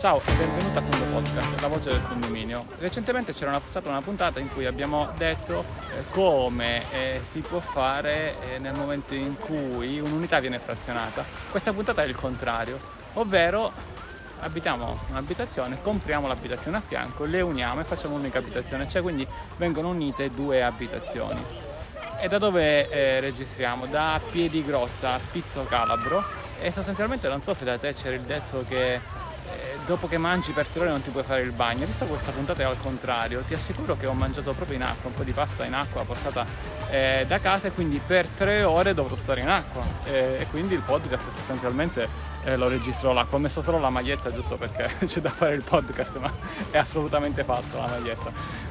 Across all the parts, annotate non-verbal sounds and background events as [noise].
Ciao e benvenuto a Condo Podcast, la voce del condominio. Recentemente c'era stata una puntata in cui abbiamo detto eh, come eh, si può fare eh, nel momento in cui un'unità viene frazionata. Questa puntata è il contrario, ovvero abitiamo un'abitazione, compriamo l'abitazione a fianco, le uniamo e facciamo un'unica abitazione, cioè quindi vengono unite due abitazioni. E da dove eh, registriamo? Da Piedigrotta, Pizzo Calabro e sostanzialmente non so se da te c'era il detto che dopo che mangi per tre ore non ti puoi fare il bagno. Visto questa puntata è al contrario, ti assicuro che ho mangiato proprio in acqua, un po' di pasta in acqua portata eh, da casa e quindi per tre ore dovrò stare in acqua. Eh, e quindi il podcast sostanzialmente eh, lo registro l'acqua. Ho messo solo la maglietta giusto perché [laughs] c'è da fare il podcast, ma è assolutamente fatto la maglietta.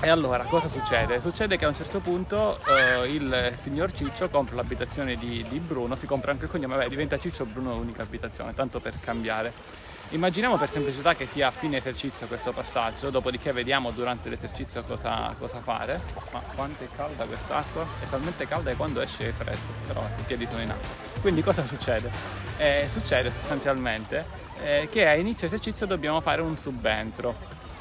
E allora cosa succede? Succede che a un certo punto eh, il signor Ciccio compra l'abitazione di, di, Bruno, si compra anche il cognome, vabbè diventa Ciccio Bruno l'unica abitazione, tanto per cambiare. Immaginiamo per semplicità che sia a fine esercizio questo passaggio, dopodiché vediamo durante l'esercizio cosa, cosa fare. Ma quanto è calda quest'acqua? È talmente calda che quando esce è freddo, però i piedi sono in acqua. Quindi cosa succede? Eh, succede sostanzialmente eh, che a inizio esercizio dobbiamo fare un subentro.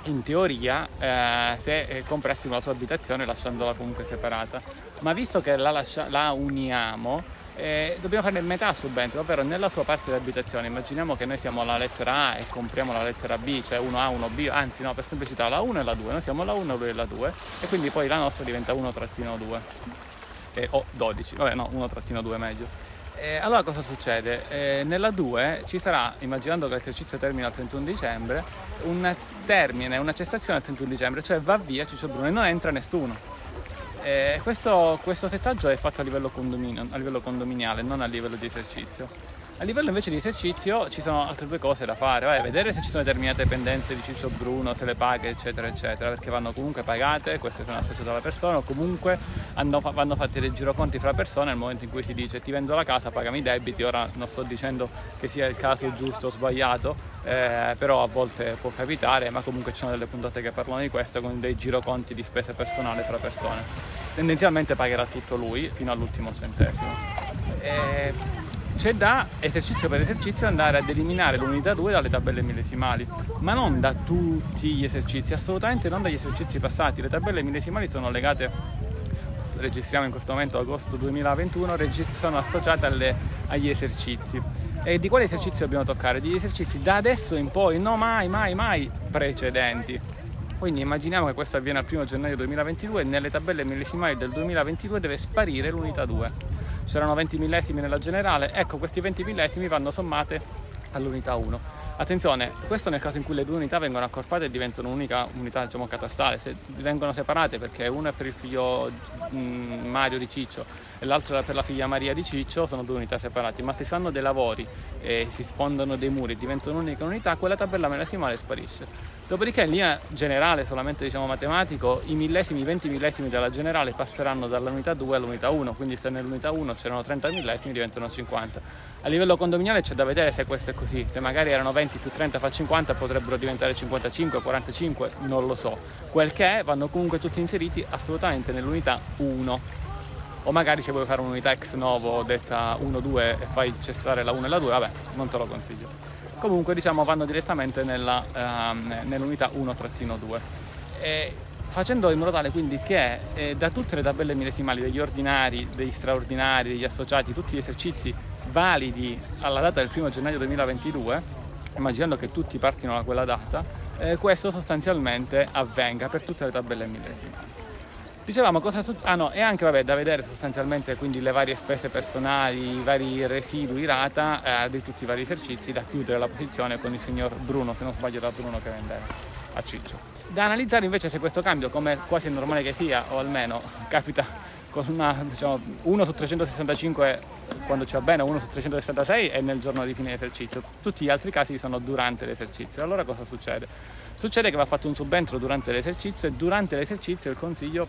In teoria, eh, se compressimo la sua abitazione lasciandola comunque separata, ma visto che la, lascia- la uniamo, eh, dobbiamo fare metà subentro, ovvero nella sua parte di abitazione. Immaginiamo che noi siamo alla lettera A e compriamo la lettera B, cioè 1A, 1B, anzi no, per semplicità la 1 e la 2, noi siamo la 1 e lui è la 2 e quindi poi la nostra diventa 1-2 eh, o 12, vabbè no, 1-2 meglio. Eh, allora cosa succede? Nella 2 ci sarà, immaginando che l'esercizio termina il 31 dicembre, un termine, una cessazione al 31 dicembre, cioè va via Ciccio Bruno e non entra nessuno. Eh, questo, questo, settaggio è fatto a livello, a livello, condominiale, non a livello di esercizio. A livello invece di esercizio ci sono altre due cose da fare, Vai, vedere se ci sono determinate pendenze di Ciccio Bruno, se le paghe eccetera eccetera, perché vanno comunque pagate, queste sono associate alla persona o comunque hanno, vanno fatti dei giroconti fra persone nel momento in cui si dice ti vendo la casa, pagami i debiti, ora non sto dicendo che sia il caso giusto o sbagliato, eh, però a volte può capitare, ma comunque ci sono delle puntate che parlano di questo con dei giroconti di spese personali fra persone. Tendenzialmente pagherà tutto lui fino all'ultimo centesimo. E c'è da esercizio per esercizio andare ad eliminare l'unità 2 dalle tabelle millesimali, ma non da tutti gli esercizi, assolutamente non dagli esercizi passati. Le tabelle millesimali sono legate, registriamo in questo momento agosto 2021, sono associate alle, agli esercizi. E di quali esercizi dobbiamo toccare? Di esercizi da adesso in poi, no mai, mai, mai precedenti. Quindi immaginiamo che questo avviene al 1 gennaio 2022 e nelle tabelle millesimali del 2022 deve sparire l'unità 2. C'erano 20 millesimi nella generale, ecco questi 20 millesimi vanno sommate all'unità 1. Attenzione, questo nel caso in cui le due unità vengono accorpate e diventano un'unica unità diciamo, catastale, se vengono separate perché una è per il figlio mm, Mario di Ciccio e l'altra è per la figlia Maria di Ciccio, sono due unità separate, ma se fanno dei lavori e si sfondano dei muri e diventano un'unica unità, quella tabella mellasimale sparisce. Dopodiché in linea generale, solamente diciamo matematico, i millesimi, i 20 millesimi della generale passeranno dall'unità 2 all'unità 1, quindi se nell'unità 1 c'erano 30 millesimi diventano 50. A livello condominiale c'è da vedere se questo è così, se magari erano 20 più 30 fa 50 potrebbero diventare 55, 45, non lo so. Quel che è, vanno comunque tutti inseriti assolutamente nell'unità 1. O magari se vuoi fare un'unità ex novo detta 1-2 e fai cessare la 1 e la 2, vabbè, non te lo consiglio comunque diciamo vanno direttamente nella, um, nell'unità 1-2 e facendo in modo tale quindi che eh, da tutte le tabelle millesimali degli ordinari, degli straordinari, degli associati, tutti gli esercizi validi alla data del 1 gennaio 2022, immaginando che tutti partino da quella data, eh, questo sostanzialmente avvenga per tutte le tabelle millesimali. Dicevamo cosa succede? Ah no, e anche vabbè, da vedere sostanzialmente quindi le varie spese personali, i vari residui rata eh, di tutti i vari esercizi da chiudere la posizione con il signor Bruno, se non sbaglio da Bruno che vendeva a Ciccio. Da analizzare invece se questo cambio, come quasi normale che sia, o almeno [laughs] capita con una, diciamo, 1 su 365 quando ci va bene, 1 su 366 è nel giorno di fine esercizio. Tutti gli altri casi sono durante l'esercizio. Allora cosa succede? Succede che va fatto un subentro durante l'esercizio e durante l'esercizio il consiglio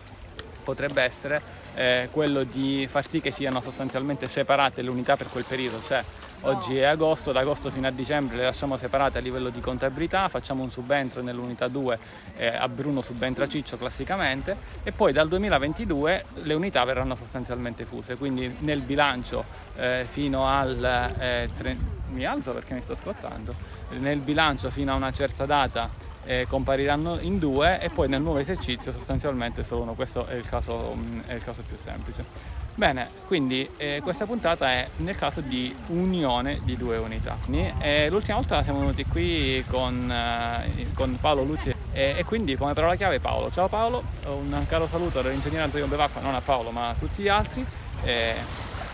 potrebbe essere eh, quello di far sì che siano sostanzialmente separate le unità per quel periodo, cioè oggi è agosto, da agosto fino a dicembre le lasciamo separate a livello di contabilità, facciamo un subentro nell'unità 2, eh, a Bruno subentra Ciccio classicamente e poi dal 2022 le unità verranno sostanzialmente fuse, quindi nel bilancio eh, fino al... Eh, tre... mi alzo perché mi sto scottando nel bilancio fino a una certa data eh, compariranno in due e poi nel nuovo esercizio sostanzialmente solo uno, questo è il caso, mm, è il caso più semplice. Bene, quindi eh, questa puntata è nel caso di unione di due unità. E l'ultima volta siamo venuti qui con, eh, con Paolo Lutti e, e, quindi come parola chiave Paolo. Ciao Paolo, un caro saluto all'ingegnere Antonio Bevacqua, non a Paolo ma a tutti gli altri. E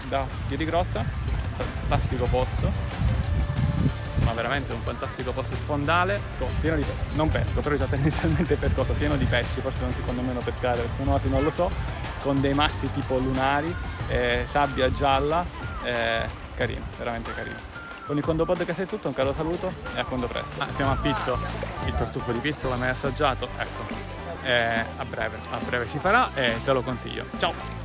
da Piedi Grotta, fantastico posto, ma veramente un fantastico posto fondale, pieno di non pesco, però già [laughs] tendenzialmente pescoso, pieno di pesci, forse non si può nemmeno pescare perché non, non lo so con dei massi tipo lunari, eh, sabbia gialla, eh, carino, veramente carino. Con il Quando Podcast è tutto, un caro saluto e a quando presto. Ah, siamo a Pizzo, il tartufo di Pizzo l'hai mai assaggiato? Ecco, eh, a breve, a breve si farà e te lo consiglio. Ciao!